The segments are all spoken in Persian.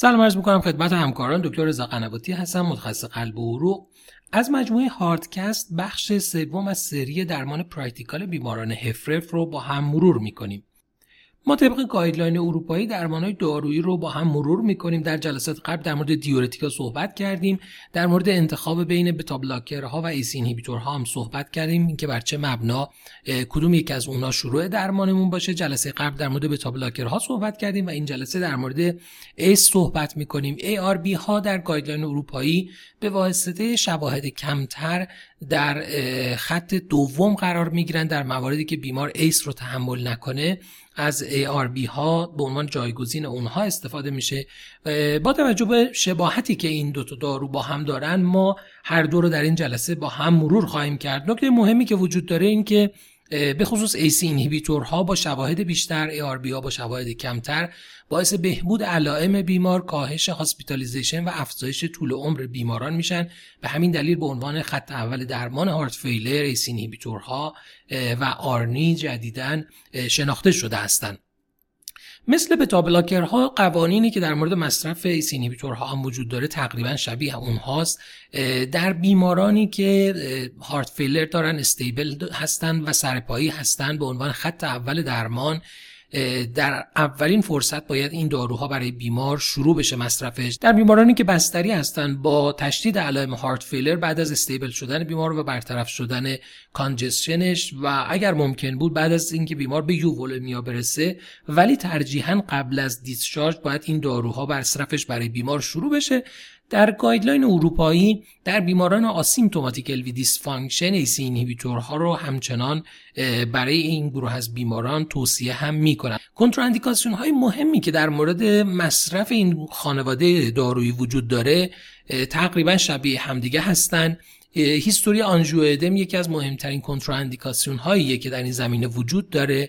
سلام عرض می‌کنم خدمت همکاران. دکتر رضا قنواتی هستم متخصص قلب و عروق. از مجموعه HeartCast بخش سوم از سری درمان practical بیماران HFrEF رو با هم مرور می‌کنیم. ما طبق guideline اروپایی درمانهای دارویی رو با هم مرور می‌کنیم. در جلسات قبل در مورد diuretic ا صحبت کردیم. در مورد انتخاب بین beta blocker ها و ACE inhibitor ها هم صحبت کردیم. اینکه بر چه مبنا کدوم یک از اونها شروع درمانمون باشه. جلسه قبل در مورد beta blocker ها صحبت کردیم و این جلسه در مورد ACE صحبت می‌کنیم. ARB ها در guideline اروپایی به واسطه شواهد کمتر در خط دوم قرار می‌گیرن در مواردی که بیمار ACE رو تحمل نکنه از ARB ها به عنوان جایگزین اونها استفاده میشه. با توجه به شباهتی که این دو تا دارو با هم دارن ما هر دو رو در این جلسه با هم مرور خواهیم کرد. نکته مهمی که وجود داره این که به خصوص ACE ها با شواهد بیشتر ARB ها با شواهد کمتر باعث بهبود علائم بیمار کاهش hospitalization و افزایش طول عمر بیماران میشن. به همین دلیل به عنوان خط اول درمان heart failure ACE ها و ARNI جدیداً شناخته شده هستند مثل بتا ها قوانینی که در مورد مصرف ها هم وجود داره تقریبا شبیه اونهاست. در بیمارانی که هارت فیلر دارن استیبل هستن و سرپایی هستن به عنوان خط اول درمان در اولین فرصت باید این داروها برای بیمار شروع بشه مصرفش. در بیمارانی که بستری هستند با تشدید علائم هارت فیلر بعد از استیبل شدن بیمار و برطرف شدن کانجسشنش و اگر ممکن بود بعد از اینکه بیمار به یوولمیا برسه ولی ترجیحاً قبل از دیسچارج باید این داروها مصرفش برای بیمار شروع بشه. در guideline اروپایی در بیماران asymptomatic LV dysfunction ACE inhibitor ها رو همچنان برای این گروه از بیماران توصیه هم می‌کنن. کنتراندیکاسیون های مهمی که در مورد مصرف این خانواده دارویی وجود داره تقریبا شبیه همدیگه هستند history آنژیو ادم یکی از مهمترین کنتراندیکاسیون هاییه که در این زمینه وجود داره.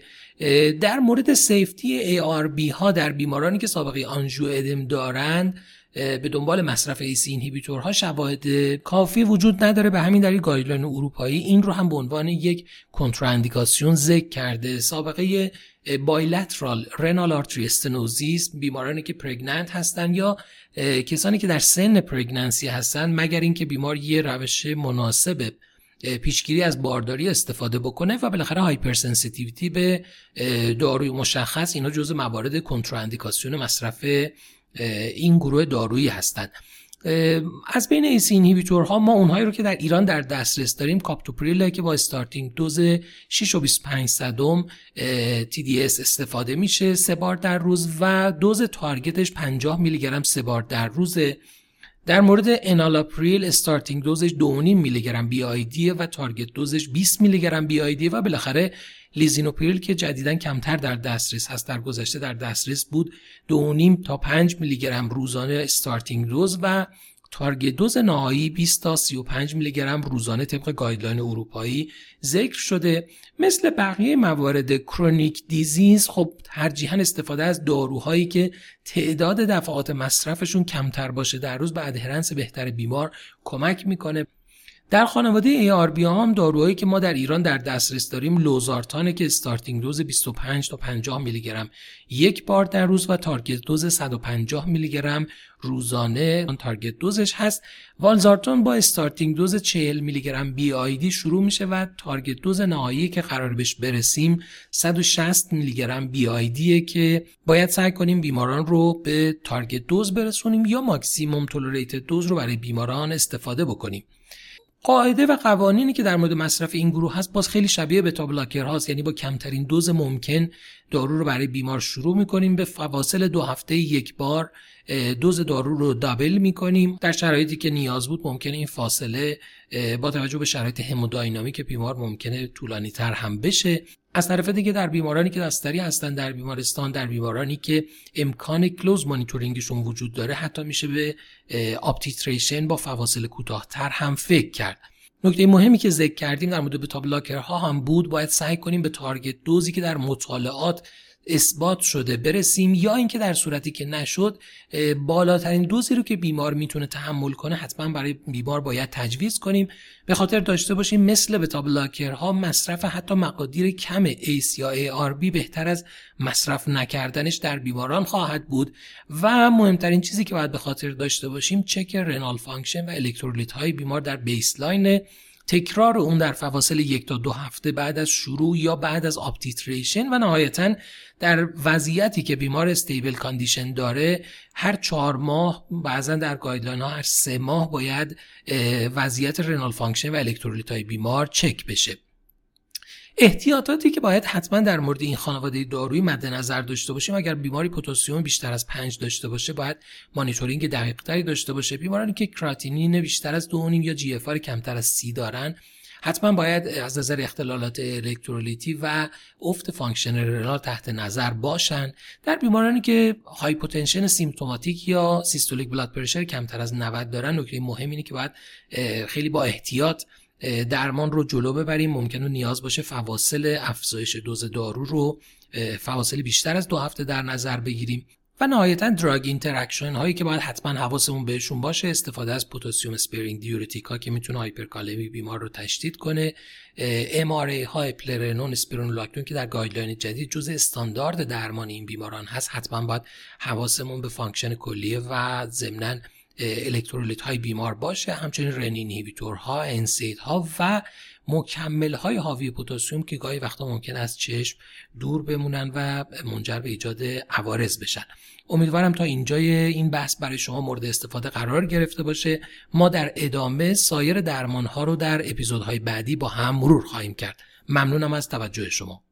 در مورد safety ARB ها در بیمارانی که سابقه آنژیو ادم دارند به دنبال مصرف ACE inhibitor ها شواهد کافی وجود نداره. به همین دلیل guideline اروپایی این رو هم به عنوان یک کنتراندیکاسیون ذکر کرده. سابقه bilateral renal artery stenosis بیمارانی که pregnant هستن یا کسانی که در سن pregnancy هستن مگر اینکه بیمار یه روش مناسب پیشگیری از بارداری استفاده بکنه و بالاخره hypersensitivity به داروی مشخص اینا جزء موارد کنتراندیکاسیون مصرف این گروه دارویی هستند از بین ACE inhibitor ها ما اونهایی رو که در ایران در دسترس داریم کاپتوپریل که با starting dose 6 و 25 صدم TDS استفاده میشه سه بار در روز و دوز target ش 50 میلی گرم سه بار در روز در مورد انالاپریل starting dose ش 2.5 میلی گرم BID و target dose ش 20 میلی گرم BID و بالاخره لیزینوپریل که جدیدا کمتر در دسترس هست در گذشته در دسترس بود 2.5 تا 5 میلی گرم روزانه starting dose و target dose نهایی 20 تا 35 میلی گرم روزانه طبق guideline اروپایی ذکر شده. مثل بقیه موارد chronic disease خب ترجیحا استفاده از داروهایی که تعداد دفعات مصرفشون کمتر باشه در روز به adherence بهتر بیمار کمک می‌کنه. در خانواده ARB هم داروهایی که ما در ایران در دسترس داریم لوزارتانه که starting dose 25 تا 50 میلی گرم یک بار در روز و target dose 150 میلی گرم روزانه آن target dose ش هست. والزارتان با starting dose 40 میلی گرم BID شروع میشه و target dose نهایی که قرار بهش برسیم 160 میلی گرم BID ه که باید سعی کنیم بیماران رو به target dose برسونیم یا maximum tolerated dose رو برای بیماران استفاده بکنیم. قاعده و قوانینی که در مورد مصرف این گروه هست باز خیلی شبیه beta blocker هاست. یعنی با کمترین دوز ممکن دارو رو برای بیمار شروع می‌کنیم. به فواصل دو هفته یک بار دوز دارو رو double می‌کنیم. در شرایطی که نیاز بود ممکنه این فاصله با توجه به شرایط hemodynamic بیمار ممکنه طولانی تر هم بشه. از طرف دیگه در بیمارانی که بستری هستن در بیمارستان در بیمارانی که امکان close monitoring شون وجود داره حتی میشه به up-titration با فواصل کوتاهتر هم فکر کرد. نکته مهمی که ذکر کردیم در مورد بتا ها هم بود باید سعی کنیم به target dose ی که در مطالعات اثبات شده. برسیم یا اینکه در صورتی که نشد بالاترین دوزی رو که بیمار می‌تونه تحمل کنه حتما برای بیمار باید تجویز کنیم. به خاطر داشته باشیم مثل بتا ها مصرف حتی مقادیر کم ACE یا ARB بهتر از مصرف نکردنش در بیماران خواهد بود. و مهمترین چیزی که باید به خاطر داشته باشیم چک renal function و الکترولیت های بیمار در baseline تکرار اون در فواصل یک تا دو هفته بعد از شروع یا بعد از up-titration و نهایتا در وضعیتی که بیمار stable condition داره هر چهار ماه بعضا در guideline ها هر سه ماه باید وضعیت renal function و الکترولیت های بیمار چک بشه. احتیاطاتی که باید حتما در مورد این خانواده دارویی مد نظر داشته باشیم. اگر بیماری پتاسیم بیشتر از 5 داشته باشه باید مانیتورینگ دقیق تری داشته باشه. بیمارانی که کراتینین بیشتر از 2.5 یا GFR کمتر از 30 دارن حتما باید از نظر اختلالات الکترولیتی و افت function renal تحت نظر باشن. در بیمارانی که hypotension symptomatic یا systolic blood pressure کمتر از 90 دارن نکته مهم اینه که باید خیلی با احتیاط درمان رو جلو ببریم. ممکنه نیاز باشه فواصل افزایش دوز دارو رو فواصل بیشتر از دو هفته در نظر بگیریم. و نهایتا drug interaction هایی که باید حتما حواسمون بهشون باشه استفاده از potassium sparing diuretic ها که می‌تونه هایپرکالمی بیمار رو تشدید کنه. MRA های eplerenone spironolactone که در guideline جدید جزء استاندارد درمان این بیماران هست حتما باید حواسمون به function کلیه و ضمناً الکترولیت های بیمار باشه همچنین رنین ها NSAID ها و مکمل های حاوی پتاسیم که گاهی وقتا ممکن است چشم دور بمونن و منجر به ایجاد عوارض بشن. امیدوارم تا اینجای این بحث برای شما مورد استفاده قرار گرفته باشه. ما در ادامه سایر درمان ها رو در اپیزودهای بعدی با هم مرور خواهیم کرد. ممنونم از توجه شما.